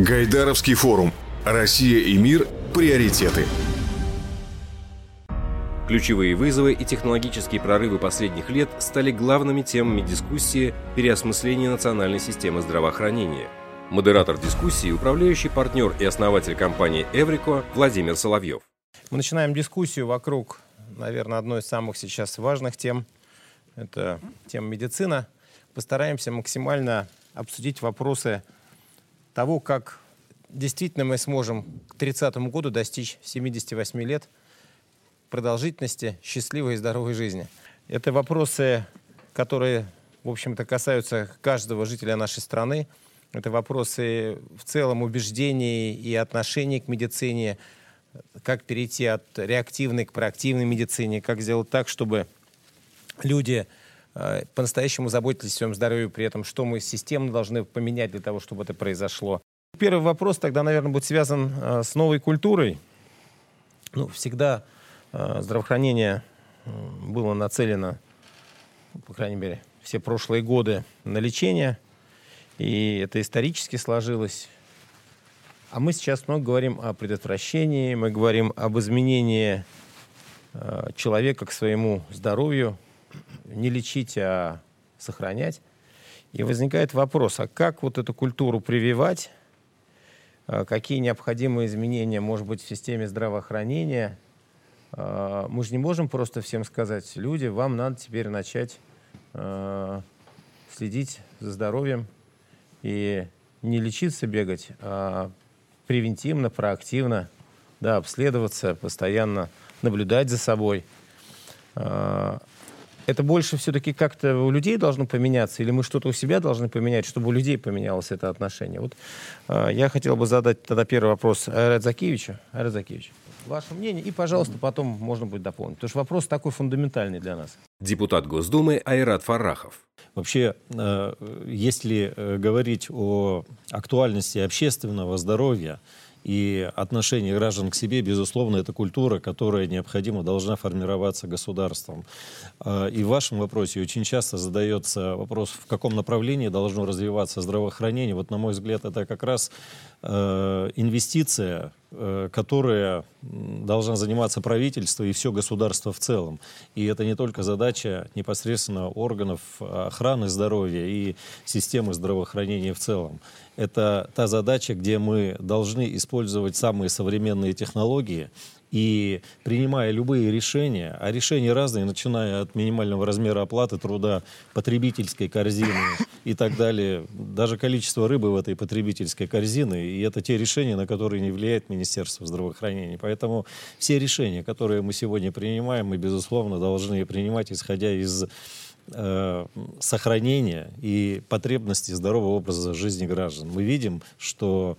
Гайдаровский форум. Россия и мир. Приоритеты. Ключевые вызовы и технологические прорывы последних лет стали главными темами дискуссии переосмысления национальной системы здравоохранения. Модератор дискуссии – управляющий партнер и основатель компании «Эврико» Владимир Соловьев. Мы начинаем дискуссию вокруг, наверное, одной из самых сейчас важных тем. Это тема медицина. Постараемся максимально обсудить вопросы того, как действительно мы сможем к 30 году достичь 78 лет – продолжительности счастливой и здоровой жизни. Это вопросы, которые, в общем-то, касаются каждого жителя нашей страны. Это вопросы в целом убеждений и отношений к медицине, как перейти от реактивной к проактивной медицине, как сделать так, чтобы люди по-настоящему заботились о своем здоровье, при этом что мы системно должны поменять для того, чтобы это произошло. Первый вопрос тогда, наверное, будет связан э, с новой культурой. Ну, всегда Э, здравоохранение было нацелено, по крайней мере, все прошлые годы на лечение, и это исторически сложилось. А мы сейчас много говорим о предотвращении, мы говорим об изменении э, человека к своему здоровью, не лечить, а сохранять. И возникает вопрос, а как вот эту культуру прививать, э, какие необходимые изменения, может быть, в системе здравоохранения – а, мы же не можем просто всем сказать, люди, вам надо теперь начать а, следить за здоровьем и не лечиться, бегать, а превентивно, проактивно, да, обследоваться, постоянно наблюдать за собой. А, это больше все-таки как-то у людей должно поменяться, или мы что-то у себя должны поменять, чтобы у людей поменялось это отношение? Вот я хотел бы задать тогда первый вопрос Айрат Закевичу. Айрат Закевич, ваше мнение, и, пожалуйста, потом можно будет дополнить. Потому что вопрос такой фундаментальный для нас. Депутат Госдумы Айрат Фаррахов. Вообще, э, если э, говорить о актуальности общественного здоровья, и отношение граждан к себе, безусловно, это культура, которая необходимо должна формироваться государством. А, и в вашем вопросе очень часто задается вопрос, в каком направлении должно развиваться здравоохранение. Вот, на мой взгляд, это как раз э, инвестиция, э, которая должна заниматься правительство и все государство в целом. И это не только задача непосредственно органов охраны здоровья и системы здравоохранения в целом. Это та задача, где мы должны использовать самые современные технологии и принимая любые решения, а решения разные, начиная от минимального размера оплаты труда, потребительской корзины и так далее, даже количество рыбы в этой потребительской корзине, и это те решения, на которые не влияет Министерство здравоохранения. Поэтому все решения, которые мы сегодня принимаем, мы, безусловно, должны принимать, исходя из э, сохранения и потребности здорового образа жизни граждан. Мы видим, что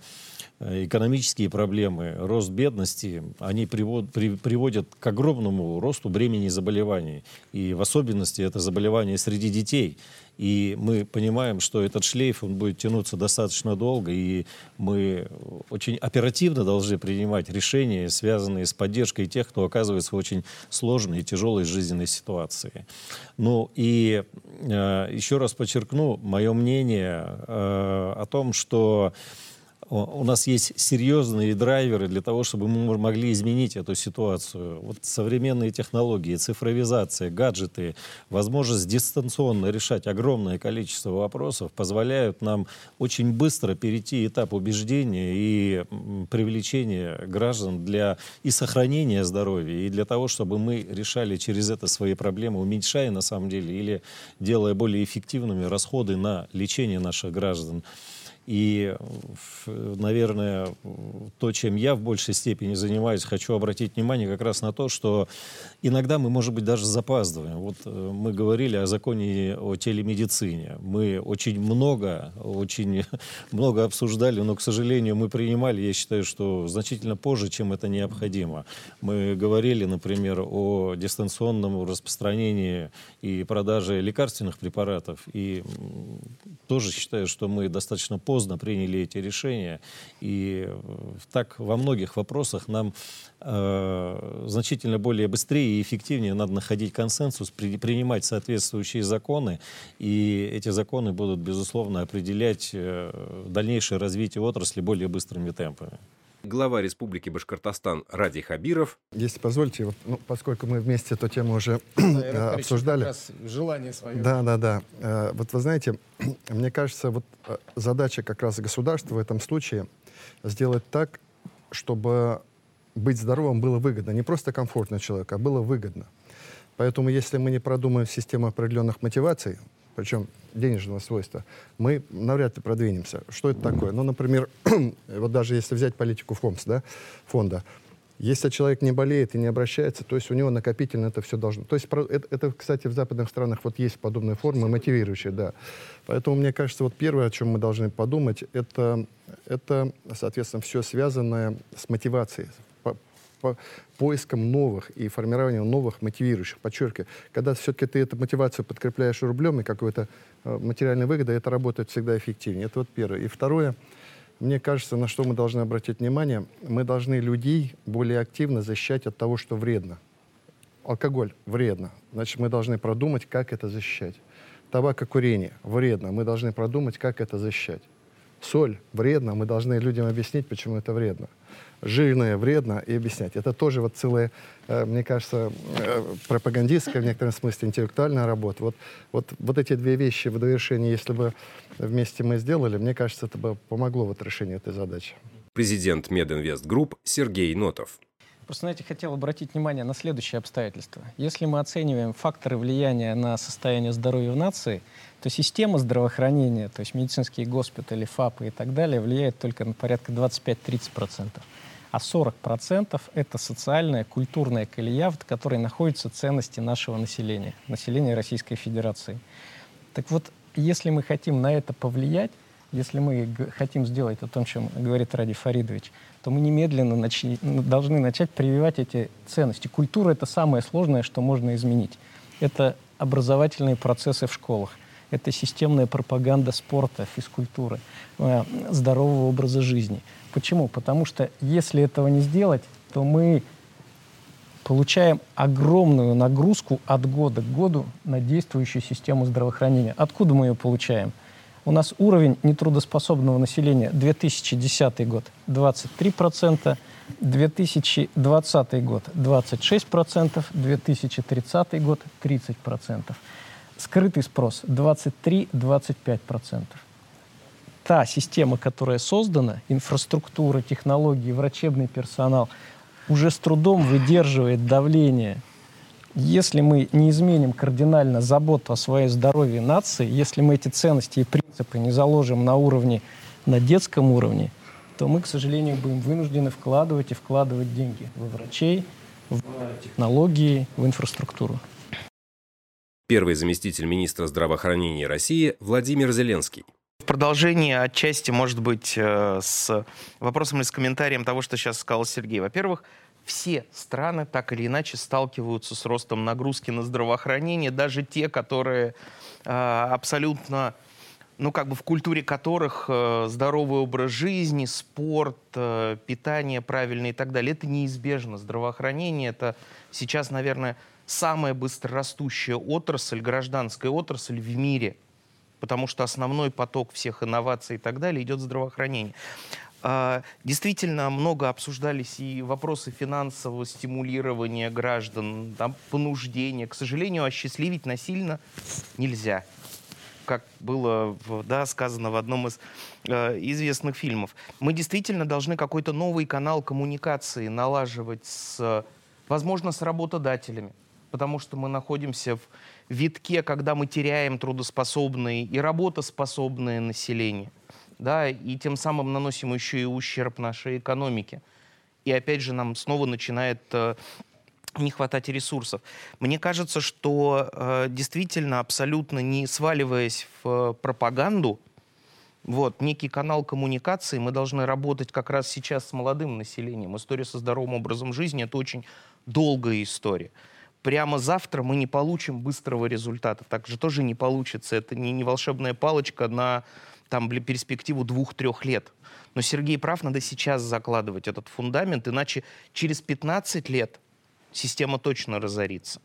экономические проблемы, рост бедности, они привод, при, приводят к огромному росту бремени заболеваний. И в особенности это заболевания среди детей. И мы понимаем, что этот шлейф, он будет тянуться достаточно долго, и мы очень оперативно должны принимать решения, связанные с поддержкой тех, кто оказывается в очень сложной и тяжелой жизненной ситуации. Ну и э, еще раз подчеркну мое мнение э, о том, что у нас есть серьезные драйверы для того, чтобы мы могли изменить эту ситуацию. Вот современные технологии, цифровизация, гаджеты, возможность дистанционно решать огромное количество вопросов позволяют нам очень быстро перейти этап убеждения и привлечения граждан для и сохранения здоровья, и для того, чтобы мы решали через это свои проблемы, уменьшая на самом деле или делая более эффективными расходы на лечение наших граждан. И, наверное, то, чем я в большей степени занимаюсь, хочу обратить внимание как раз на то, что иногда мы, может быть, даже запаздываем. Вот э, мы говорили о законе о телемедицине. Мы очень много, очень много обсуждали, но, к сожалению, мы принимали, я считаю, что значительно позже, чем это необходимо. Мы говорили, например, о дистанционном распространении и продаже лекарственных препаратов. И тоже считаю, что мы достаточно поздно поздно приняли эти решения. И так во многих вопросах нам э, значительно более быстрее и эффективнее надо находить консенсус, при, принимать соответствующие законы. И эти законы будут, безусловно, определять э, дальнейшее развитие отрасли более быстрыми темпами глава Республики Башкортостан Ради Хабиров. Если позволите, вот, ну, поскольку мы вместе эту тему уже да, обсуждали. Как раз желание свое. Да, да, да. Э, вот вы знаете, мне кажется, вот э, задача как раз государства в этом случае сделать так, чтобы быть здоровым было выгодно. Не просто комфортно человеку, а было выгодно. Поэтому если мы не продумаем систему определенных мотиваций, причем денежного свойства, мы навряд ли продвинемся. Что это такое? Ну, например, вот даже если взять политику ФОМС, да, фонда, если человек не болеет и не обращается, то есть у него накопительно это все должно. То есть это, это, кстати, в западных странах вот есть подобные формы, мотивирующие, да. Поэтому мне кажется, вот первое, о чем мы должны подумать, это, это соответственно, все связанное с мотивацией, по поиском новых и формированием новых мотивирующих. Подчеркиваю, когда все-таки ты эту мотивацию подкрепляешь рублем и какой-то э, материальной выгодой, это работает всегда эффективнее. Это вот первое. И второе, мне кажется, на что мы должны обратить внимание, мы должны людей более активно защищать от того, что вредно. Алкоголь вредно. Значит, мы должны продумать, как это защищать. Табакокурение вредно. Мы должны продумать, как это защищать. Соль вредно. Мы должны людям объяснить, почему это вредно жирное, вредно, и объяснять. Это тоже вот целая, э, мне кажется, э, пропагандистская в некотором смысле интеллектуальная работа. Вот, вот, вот эти две вещи в довершении, если бы вместе мы сделали, мне кажется, это бы помогло вот решению этой задачи. Президент Мединвест Групп Сергей Нотов. Просто, знаете, хотел обратить внимание на следующее обстоятельство. Если мы оцениваем факторы влияния на состояние здоровья в нации, то система здравоохранения, то есть медицинские госпитали, ФАПы и так далее, влияет только на порядка 25-30% а 40% это социальная, культурная колея, в которой находятся ценности нашего населения, населения Российской Федерации. Так вот, если мы хотим на это повлиять, если мы хотим сделать о том, чем говорит Ради Фаридович, то мы немедленно начи должны начать прививать эти ценности. Культура — это самое сложное, что можно изменить. Это образовательные процессы в школах, это системная пропаганда спорта, физкультуры, э, здорового образа жизни — Почему? Потому что если этого не сделать, то мы получаем огромную нагрузку от года к году на действующую систему здравоохранения. Откуда мы ее получаем? У нас уровень нетрудоспособного населения 2010 год 23%, 2020 год 26%, 2030 год 30%. Скрытый спрос 23-25% та система, которая создана, инфраструктура, технологии, врачебный персонал, уже с трудом выдерживает давление. Если мы не изменим кардинально заботу о своей здоровье нации, если мы эти ценности и принципы не заложим на уровне, на детском уровне, то мы, к сожалению, будем вынуждены вкладывать и вкладывать деньги в врачей, в технологии, в инфраструктуру. Первый заместитель министра здравоохранения России Владимир Зеленский. В продолжении отчасти, может быть, э, с вопросом или с комментарием того, что сейчас сказал Сергей. Во-первых, все страны так или иначе сталкиваются с ростом нагрузки на здравоохранение, даже те, которые э, абсолютно, ну как бы в культуре которых э, здоровый образ жизни, спорт, питание правильное и так далее, это неизбежно. Здравоохранение это сейчас, наверное, самая быстрорастущая отрасль, гражданская отрасль в мире – потому что основной поток всех инноваций и так далее идет в здравоохранение. А, действительно, много обсуждались и вопросы финансового стимулирования граждан, там, понуждения. К сожалению, осчастливить насильно нельзя как было да, сказано в одном из э, известных фильмов. Мы действительно должны какой-то новый канал коммуникации налаживать, с, возможно, с работодателями, потому что мы находимся в витке, когда мы теряем трудоспособное и работоспособное население, да, и тем самым наносим еще и ущерб нашей экономике. И опять же нам снова начинает э, не хватать ресурсов. Мне кажется, что э, действительно абсолютно не сваливаясь в э, пропаганду, вот, некий канал коммуникации, мы должны работать как раз сейчас с молодым населением. История со здоровым образом жизни – это очень долгая история прямо завтра мы не получим быстрого результата. Так же тоже не получится. Это не, не волшебная палочка на там перспективу двух-трех лет. Но Сергей прав, надо сейчас закладывать этот фундамент, иначе через 15 лет система точно разорится.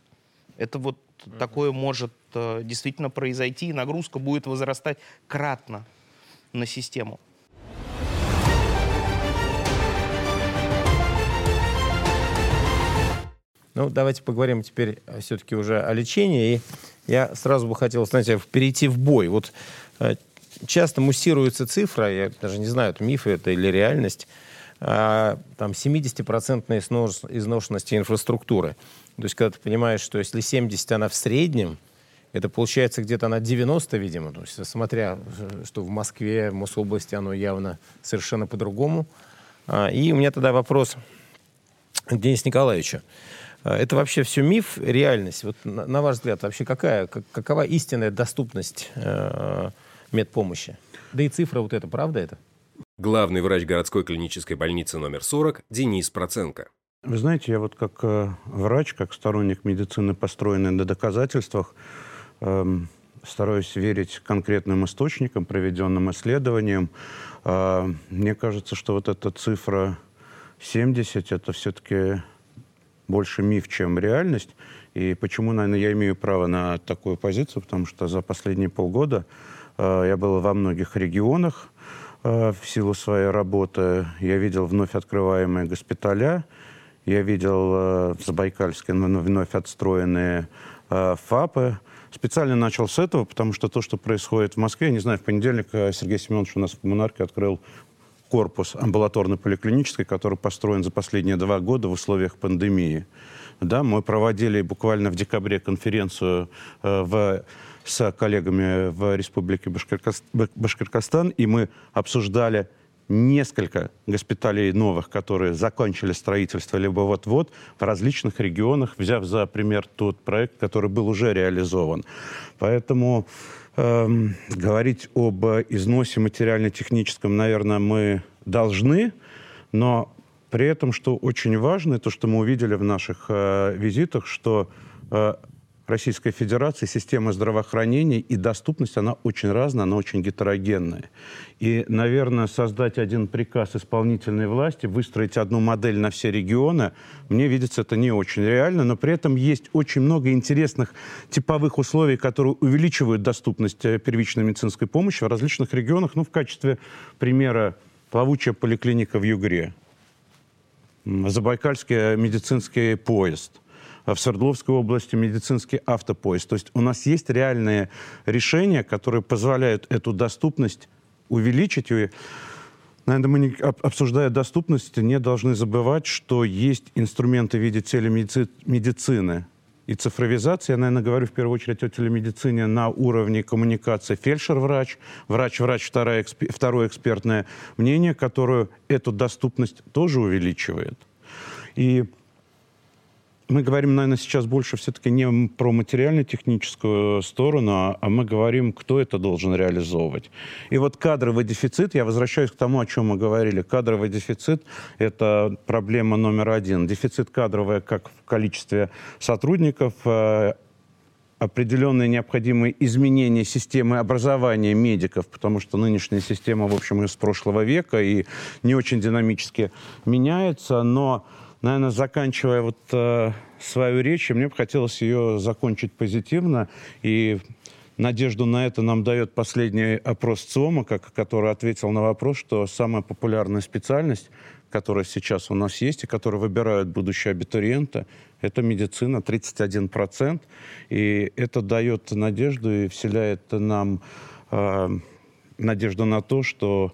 Это вот mm-hmm. такое может э, действительно произойти, и нагрузка будет возрастать кратно на систему. Ну, давайте поговорим теперь э, все-таки уже о лечении. И я сразу бы хотел, знаете, перейти в бой. Вот э, часто муссируется цифра, я даже не знаю, это миф это или реальность, а, там 70% изношенности инфраструктуры. То есть, когда ты понимаешь, что если 70 она в среднем, это получается где-то на 90, видимо. То есть, смотря, что в Москве, в Мособласти оно явно совершенно по-другому. А, и у меня тогда вопрос к Денису Николаевичу. А, это вообще все миф, реальность? Вот на, на ваш взгляд, вообще какая, как, какова истинная доступность э, медпомощи? Да и цифра вот эта, правда это? Главный врач городской клинической больницы номер 40 Денис Проценко. Вы знаете, я вот как э, врач, как сторонник медицины, построенной на доказательствах, э, стараюсь верить конкретным источникам, проведенным исследованиям. Э, мне кажется, что вот эта цифра 70 – это все-таки больше миф, чем реальность. И почему, наверное, я имею право на такую позицию? Потому что за последние полгода я был во многих регионах э, в силу своей работы. Я видел вновь открываемые госпиталя – я видел э, в Забайкальске вновь отстроенные э, ФАПы. Специально начал с этого, потому что то, что происходит в Москве, я не знаю, в понедельник э, Сергей Семенович у нас в коммунарке открыл корпус амбулаторно-поликлинический, который построен за последние два года в условиях пандемии. Да, мы проводили буквально в декабре конференцию э, в, с коллегами в Республике Башкиркостан, и мы обсуждали несколько госпиталей новых, которые закончили строительство, либо вот-вот в различных регионах, взяв за пример тот проект, который был уже реализован. Поэтому э, говорить об износе материально-техническом, наверное, мы должны, но при этом, что очень важно, то, что мы увидели в наших э, визитах, что э, Российской Федерации система здравоохранения и доступность, она очень разная, она очень гетерогенная. И, наверное, создать один приказ исполнительной власти, выстроить одну модель на все регионы, мне видится это не очень реально, но при этом есть очень много интересных типовых условий, которые увеличивают доступность э, первичной медицинской помощи в различных регионах. Ну, в качестве примера плавучая поликлиника в Югре, Забайкальский медицинский поезд – в Свердловской области медицинский автопоезд. То есть у нас есть реальные решения, которые позволяют эту доступность увеличить. И, наверное, мы, не, обсуждая доступность, не должны забывать, что есть инструменты в виде телемедицины и цифровизации. Я, наверное, говорю в первую очередь о телемедицине на уровне коммуникации фельдшер-врач, врач-врач, второе, второе экспертное мнение, которое эту доступность тоже увеличивает. И мы говорим, наверное, сейчас больше все-таки не про материально-техническую сторону, а, мы говорим, кто это должен реализовывать. И вот кадровый дефицит, я возвращаюсь к тому, о чем мы говорили. Кадровый дефицит – это проблема номер один. Дефицит кадровый как в количестве сотрудников, э, определенные необходимые изменения системы образования медиков, потому что нынешняя система, в общем, из прошлого века и не очень динамически меняется, но наверное, заканчивая вот э, свою речь, мне бы хотелось ее закончить позитивно. И надежду на это нам дает последний опрос ЦИОМа, который ответил на вопрос, что самая популярная специальность, которая сейчас у нас есть и которую выбирают будущие абитуриенты, это медицина, 31%. И это дает надежду и вселяет нам э, надежду на то, что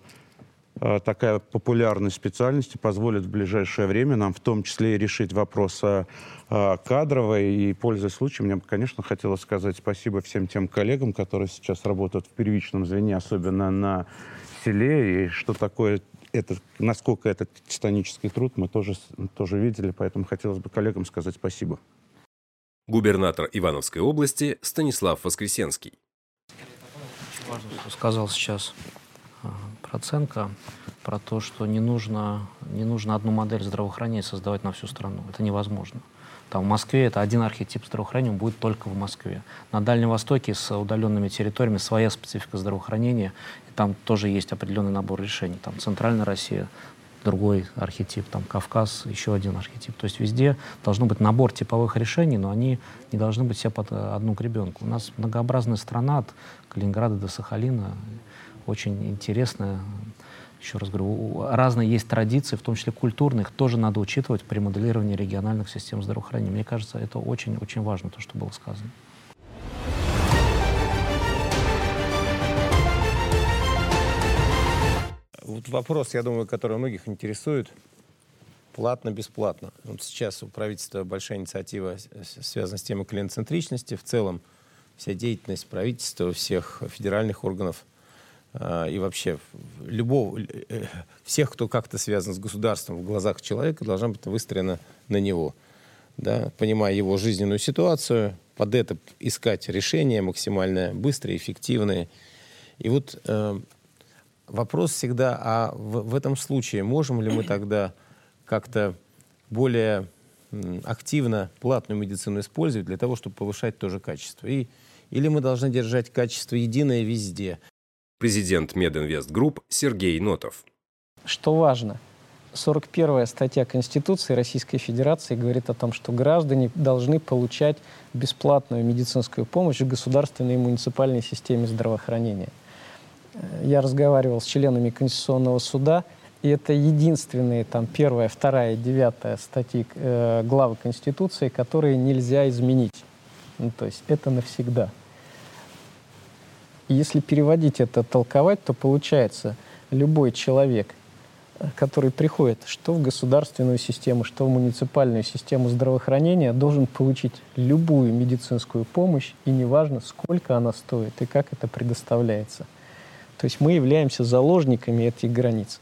такая популярность специальности позволит в ближайшее время нам в том числе и решить вопрос кадровой. И, пользуясь случаем, мне бы, конечно, хотелось сказать спасибо всем тем коллегам, которые сейчас работают в первичном звене, особенно на селе, и что такое это, насколько это титанический труд, мы тоже, тоже видели, поэтому хотелось бы коллегам сказать спасибо. Губернатор Ивановской области Станислав Воскресенский. Важно, что сказал сейчас Проценко про то, что не нужно, не нужно одну модель здравоохранения создавать на всю страну. Это невозможно. Там в Москве это один архетип здравоохранения будет только в Москве. На Дальнем Востоке с удаленными территориями своя специфика здравоохранения. И там тоже есть определенный набор решений. Там Центральная Россия, другой архетип, там Кавказ, еще один архетип. То есть везде должен быть набор типовых решений, но они не должны быть все под одну гребенку. У нас многообразная страна от Калининграда до Сахалина, очень интересная. Еще раз говорю, разные есть традиции, в том числе культурных, тоже надо учитывать при моделировании региональных систем здравоохранения. Мне кажется, это очень-очень важно, то, что было сказано. Вот вопрос, я думаю, который многих интересует. Платно-бесплатно. Вот сейчас у правительства большая инициатива, связана с темой клиент-центричности. В целом вся деятельность правительства, всех федеральных органов и вообще любого, э, всех, кто как-то связан с государством в глазах человека, должна быть выстроена на него. Да, понимая его жизненную ситуацию, под это искать решения максимально быстрые, эффективные. И вот э, вопрос всегда, а в, в этом случае можем ли мы тогда как-то более активно платную медицину использовать для того, чтобы повышать тоже качество? И, или мы должны держать качество единое везде? Президент Мединвест Групп Сергей Нотов. Что важно? 41 статья Конституции Российской Федерации говорит о том, что граждане должны получать бесплатную медицинскую помощь в государственной и муниципальной системе здравоохранения – я разговаривал с членами Конституционного суда, и это единственные там первая, вторая, девятая статьи э, главы Конституции, которые нельзя изменить. Ну, то есть это навсегда. Если переводить это, толковать, то получается, любой человек, который приходит что в государственную систему, что в муниципальную систему здравоохранения, должен получить любую медицинскую помощь, и неважно, сколько она стоит и как это предоставляется. То есть мы являемся заложниками этих границ,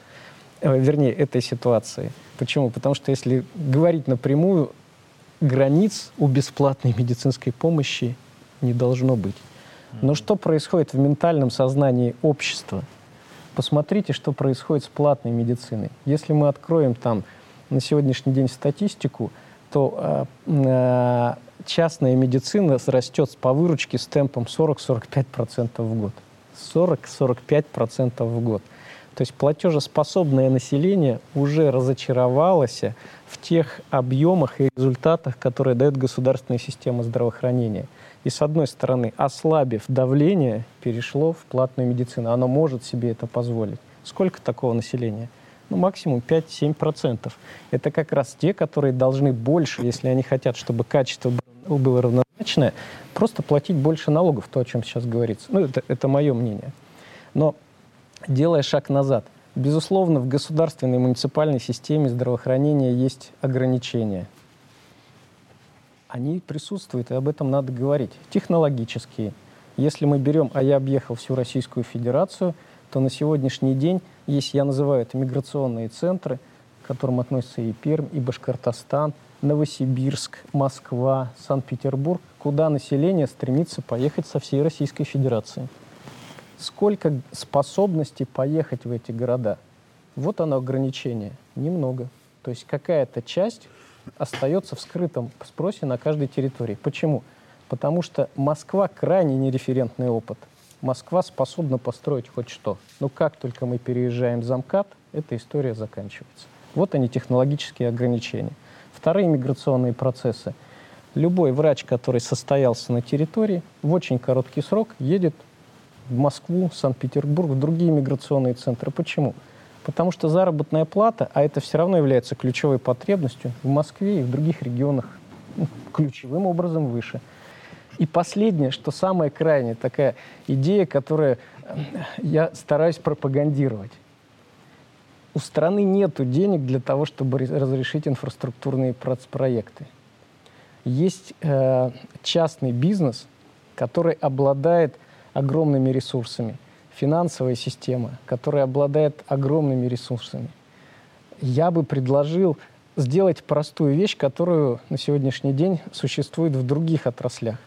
э, вернее, этой ситуации. Почему? Потому что если говорить напрямую, границ у бесплатной медицинской помощи не должно быть. Но что происходит в ментальном сознании общества? Посмотрите, что происходит с платной медициной. Если мы откроем там на сегодняшний день статистику, то э, частная медицина растет по выручке с темпом 40-45% в год. 40-45% в год. То есть платежеспособное население уже разочаровалось в тех объемах и результатах, которые дает государственная система здравоохранения. И с одной стороны, ослабив давление, перешло в платную медицину. Оно может себе это позволить. Сколько такого населения? Ну, максимум 5-7%. Это как раз те, которые должны больше, если они хотят, чтобы качество было равнозначное, просто платить больше налогов, то, о чем сейчас говорится. Ну, это, это мое мнение. Но делая шаг назад, безусловно, в государственной и муниципальной системе здравоохранения есть ограничения. Они присутствуют, и об этом надо говорить. Технологические. Если мы берем, а я объехал всю Российскую Федерацию, то на сегодняшний день есть, я называю это миграционные центры, к которым относятся и Пермь, и Башкортостан – Новосибирск, Москва, Санкт-Петербург, куда население стремится поехать со всей Российской Федерации. Сколько способностей поехать в эти города? Вот оно ограничение. Немного. То есть какая-то часть остается в скрытом спросе на каждой территории. Почему? Потому что Москва крайне нереферентный опыт. Москва способна построить хоть что. Но как только мы переезжаем за МКАД, эта история заканчивается. Вот они, технологические ограничения. Вторые миграционные процессы. Любой врач, который состоялся на территории, в очень короткий срок едет в Москву, Санкт-Петербург, в другие миграционные центры. Почему? Потому что заработная плата, а это все равно является ключевой потребностью в Москве и в других регионах ну, ключевым образом выше. И последнее, что самое крайнее, такая идея, которую э, я стараюсь пропагандировать у страны нет денег для того, чтобы разрешить инфраструктурные проекты. Есть э, частный бизнес, который обладает огромными ресурсами, финансовая система, которая обладает огромными ресурсами. Я бы предложил сделать простую вещь, которую на сегодняшний день существует в других отраслях.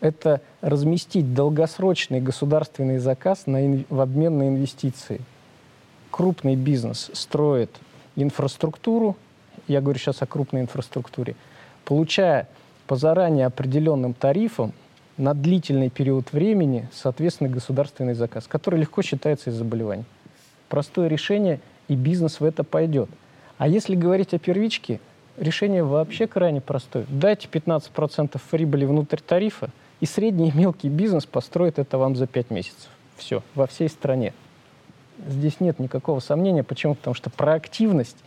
Это разместить долгосрочный государственный заказ на, в обмен на инвестиции – крупный бизнес строит инфраструктуру, я говорю сейчас о крупной инфраструктуре, получая по заранее определенным тарифам на длительный период времени, соответственно, государственный заказ, который легко считается из заболеваний. Простое решение, и бизнес в это пойдет. А если говорить о первичке, решение вообще крайне простое. Дайте 15% прибыли внутрь тарифа, и средний и мелкий бизнес построит это вам за 5 месяцев. Все, во всей стране. Здесь нет никакого сомнения. Почему? Потому что проактивность,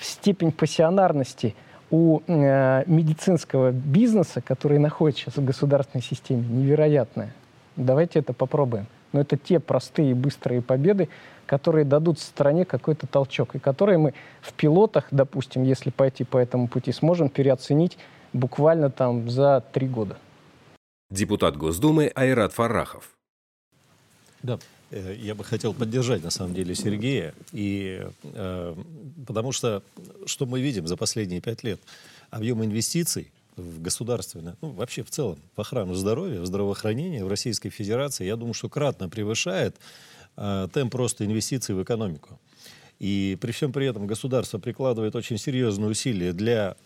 степень пассионарности – у э, медицинского бизнеса, который находится сейчас в государственной системе, невероятная. Давайте это попробуем. Но это те простые и быстрые победы, которые дадут стране какой-то толчок, и которые мы в пилотах, допустим, если пойти по этому пути, сможем переоценить буквально там за три года. Депутат Госдумы Айрат Фарахов. Да, я бы хотел поддержать, на самом деле, Сергея. И, э, потому что, что мы видим за последние пять лет? Объем инвестиций в государственное, ну, вообще в целом, в охрану здоровья, в здравоохранение в Российской Федерации, я думаю, что кратно превышает э, темп роста инвестиций в экономику. И при всем при этом государство прикладывает очень серьезные усилия для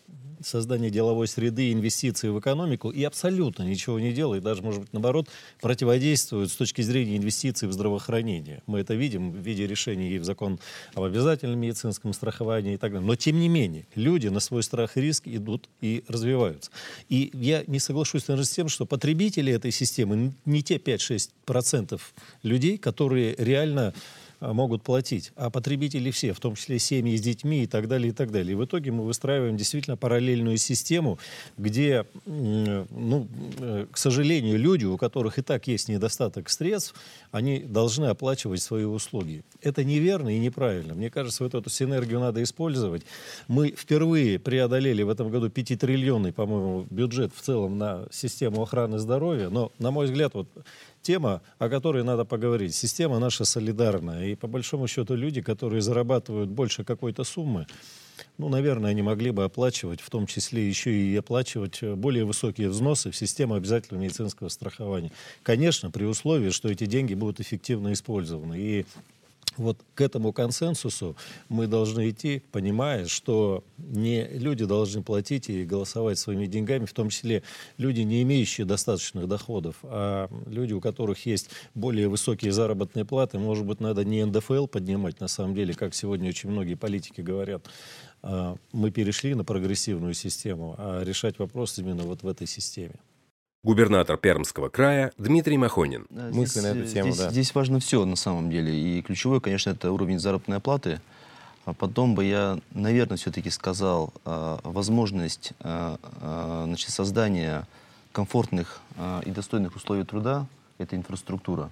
создание деловой среды, инвестиций в экономику и абсолютно ничего не делает, даже, может быть, наоборот, противодействует с точки зрения инвестиций в здравоохранение. Мы это видим в виде решений и в закон об обязательном медицинском страховании и так далее. Но, тем не менее, люди на свой страх и риск идут и развиваются. И я не соглашусь, наверное, с тем, что потребители этой системы не те 5-6% людей, которые реально могут платить, а потребители все, в том числе семьи с детьми и так далее, и так далее. И в итоге мы выстраиваем действительно параллельную систему, где, ну, э, к сожалению, люди, у которых и так есть недостаток средств, они должны оплачивать свои услуги. Это неверно и неправильно. Мне кажется, вот эту синергию надо использовать. Мы впервые преодолели в этом году 5-триллионный, по-моему, бюджет в целом на систему охраны здоровья, но, на мой взгляд, вот тема, о которой надо поговорить. Система наша солидарная. И по большому счету люди, которые зарабатывают больше какой-то суммы, ну, наверное, они могли бы оплачивать, в том числе еще и оплачивать более высокие взносы в систему обязательного медицинского страхования. Конечно, при условии, что эти деньги будут эффективно использованы. И вот к этому консенсусу мы должны идти, понимая, что не люди должны платить и голосовать своими деньгами, в том числе люди, не имеющие достаточных доходов, а люди, у которых есть более высокие заработные платы. Может быть, надо не НДФЛ поднимать, на самом деле, как сегодня очень многие политики говорят. А мы перешли на прогрессивную систему, а решать вопрос именно вот в этой системе. Губернатор Пермского края Дмитрий Махонин. Мысли на эту тему, здесь, да. Здесь важно все на самом деле. И ключевое, конечно, это уровень заработной платы. А потом бы я, наверное, все-таки сказал э, возможность э, э, значит, создания комфортных э, и достойных условий труда. Это инфраструктура.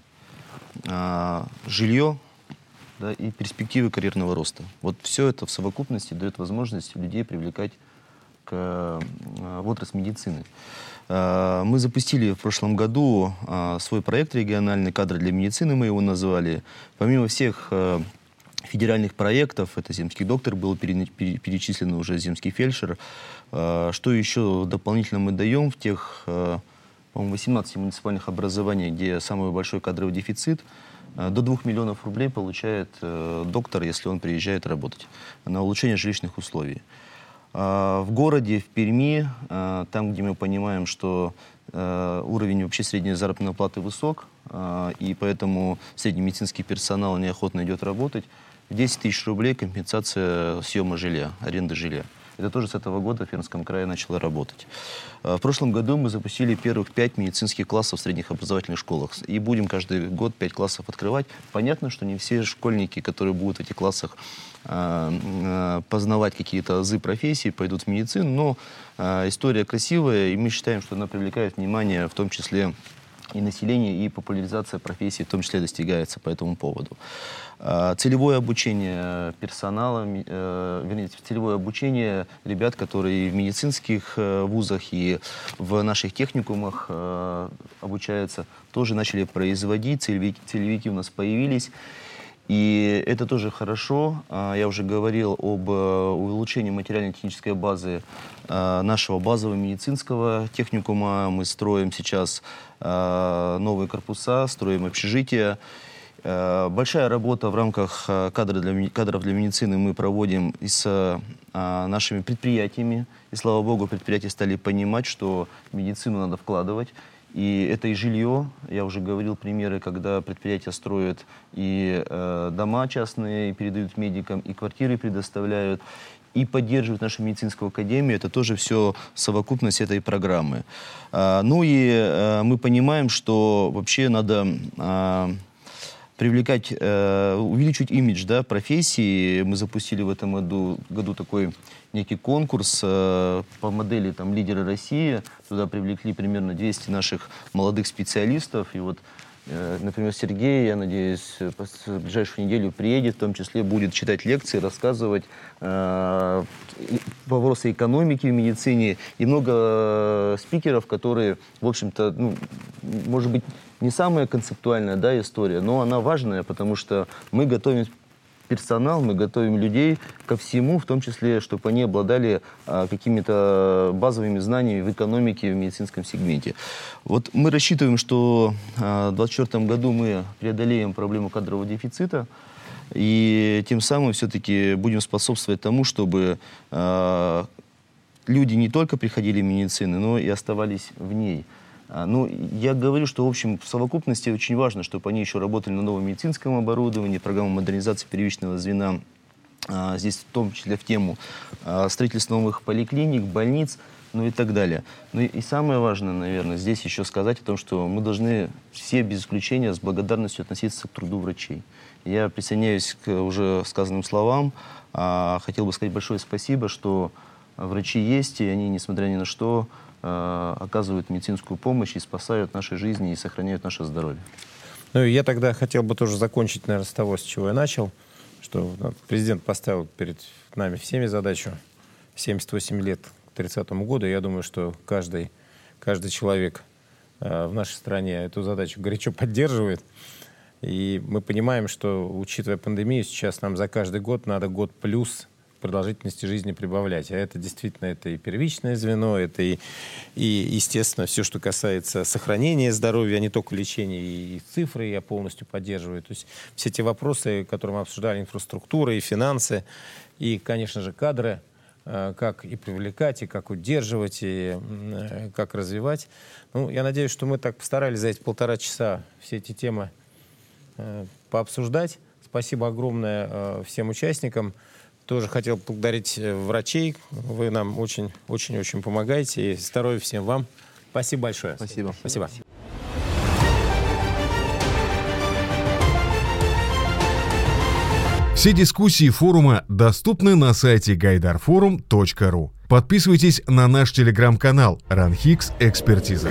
Э, жилье да, и перспективы карьерного роста. Вот все это в совокупности дает возможность людей привлекать к, э, в отрасль медицины. Э, мы запустили в прошлом году э, свой проект «Региональный кадр для медицины», мы его назвали. Помимо всех федеральных проектов, это земский доктор, был перечислен уже земский фельдшер. Что еще дополнительно мы даем в тех, по-моему, 18 муниципальных образований, где самый большой кадровый дефицит, до 2 миллионов рублей получает доктор, если он приезжает работать на улучшение жилищных условий. А, в городе, в Перми, а, там, где мы понимаем, что а, уровень вообще средней заработной платы высок, и поэтому средний медицинский персонал неохотно идет работать, 10 тысяч рублей компенсация съема жилья, аренды жилья. Это тоже с этого года в Пермском крае начало работать. В прошлом году мы запустили первых пять медицинских классов в средних образовательных школах. И будем каждый год пять классов открывать. Понятно, что не все школьники, которые будут в этих классах познавать какие-то азы профессии, пойдут в медицину, но история красивая, и мы считаем, что она привлекает внимание, в том числе и население, и популяризация профессии в том числе достигается по этому поводу. Целевое обучение персонала, э, вернее, целевое обучение ребят, которые в медицинских э, вузах и в наших техникумах э, обучаются, тоже начали производить, целевики, целевики у нас появились. И это тоже хорошо. А, я уже говорил об э, улучшении материально-технической базы а, нашего базового медицинского техникума. Мы строим сейчас а, новые корпуса, строим общежития. Э, большая работа в рамках э, кадров для, кадров для медицины мы проводим и с э, нашими предприятиями. И слава богу, предприятия стали понимать, что медицину надо вкладывать. И это и жилье. Я уже говорил примеры, когда предприятия строят и э, дома частные, и передают медикам, и квартиры предоставляют, и поддерживают нашу медицинскую академию. Это тоже все совокупность этой программы. А, ну и э, мы понимаем, что вообще надо... Э, привлекать, э, увеличить имидж да, профессии. Мы запустили в этом году, году такой некий конкурс э, по модели там, «Лидеры России». Туда привлекли примерно 200 наших молодых специалистов. И вот э, Например, Сергей, я надеюсь, в ближайшую неделю приедет, в том числе будет читать лекции, рассказывать э, вопросы экономики в медицине. И много э, спикеров, которые, в общем-то, ну, может быть, не самая концептуальная да, история, но она важная, потому что мы готовим персонал, мы готовим людей ко всему, в том числе, чтобы они обладали а, какими-то базовыми знаниями в экономике, в медицинском сегменте. Вот мы рассчитываем, что а, в 2024 году мы преодолеем проблему кадрового дефицита, и тем самым все-таки будем способствовать тому, чтобы э, люди не только приходили в медицину, но и оставались в ней. А, ну, я говорю, что, в общем, в совокупности очень важно, чтобы они еще работали на новом медицинском оборудовании, программа модернизации первичного звена, а, здесь в том числе в тему а, строительства новых поликлиник, больниц, ну и так далее. Ну и, самое важное, наверное, здесь еще сказать о том, что мы должны все без исключения с благодарностью относиться к труду врачей. Я присоединяюсь к уже сказанным словам. Хотел бы сказать большое спасибо, что врачи есть, и они, несмотря ни на что, Э, оказывают медицинскую помощь и спасают наши жизни и сохраняют наше здоровье. Ну, я тогда хотел бы тоже закончить, наверное, с того, с чего я начал, что президент поставил перед нами всеми задачу 78 лет к 30 году. Я думаю, что каждый, каждый человек э, в нашей стране эту задачу горячо поддерживает. И мы понимаем, что, учитывая пандемию, сейчас нам за каждый год надо год плюс продолжительности жизни прибавлять. А это действительно это и первичное звено, это и, и естественно, все, что касается сохранения здоровья, а не только лечения, и, и цифры я полностью поддерживаю. То есть все те вопросы, которые мы обсуждали, инфраструктура и финансы, и, конечно же, кадры, э, как и привлекать, и как удерживать, и э, как развивать. Ну, я надеюсь, что мы так постарались за эти полтора часа все эти темы э, пообсуждать. Спасибо огромное всем участникам. Тоже хотел поблагодарить э, врачей. Вы нам очень-очень-очень помогаете. И здоровья всем вам. Спасибо большое. Спасибо. Спасибо. Все дискуссии форума доступны на сайте гайдарфорум.ру. Подписывайтесь на наш телеграм-канал «Ранхикс Экспертиза».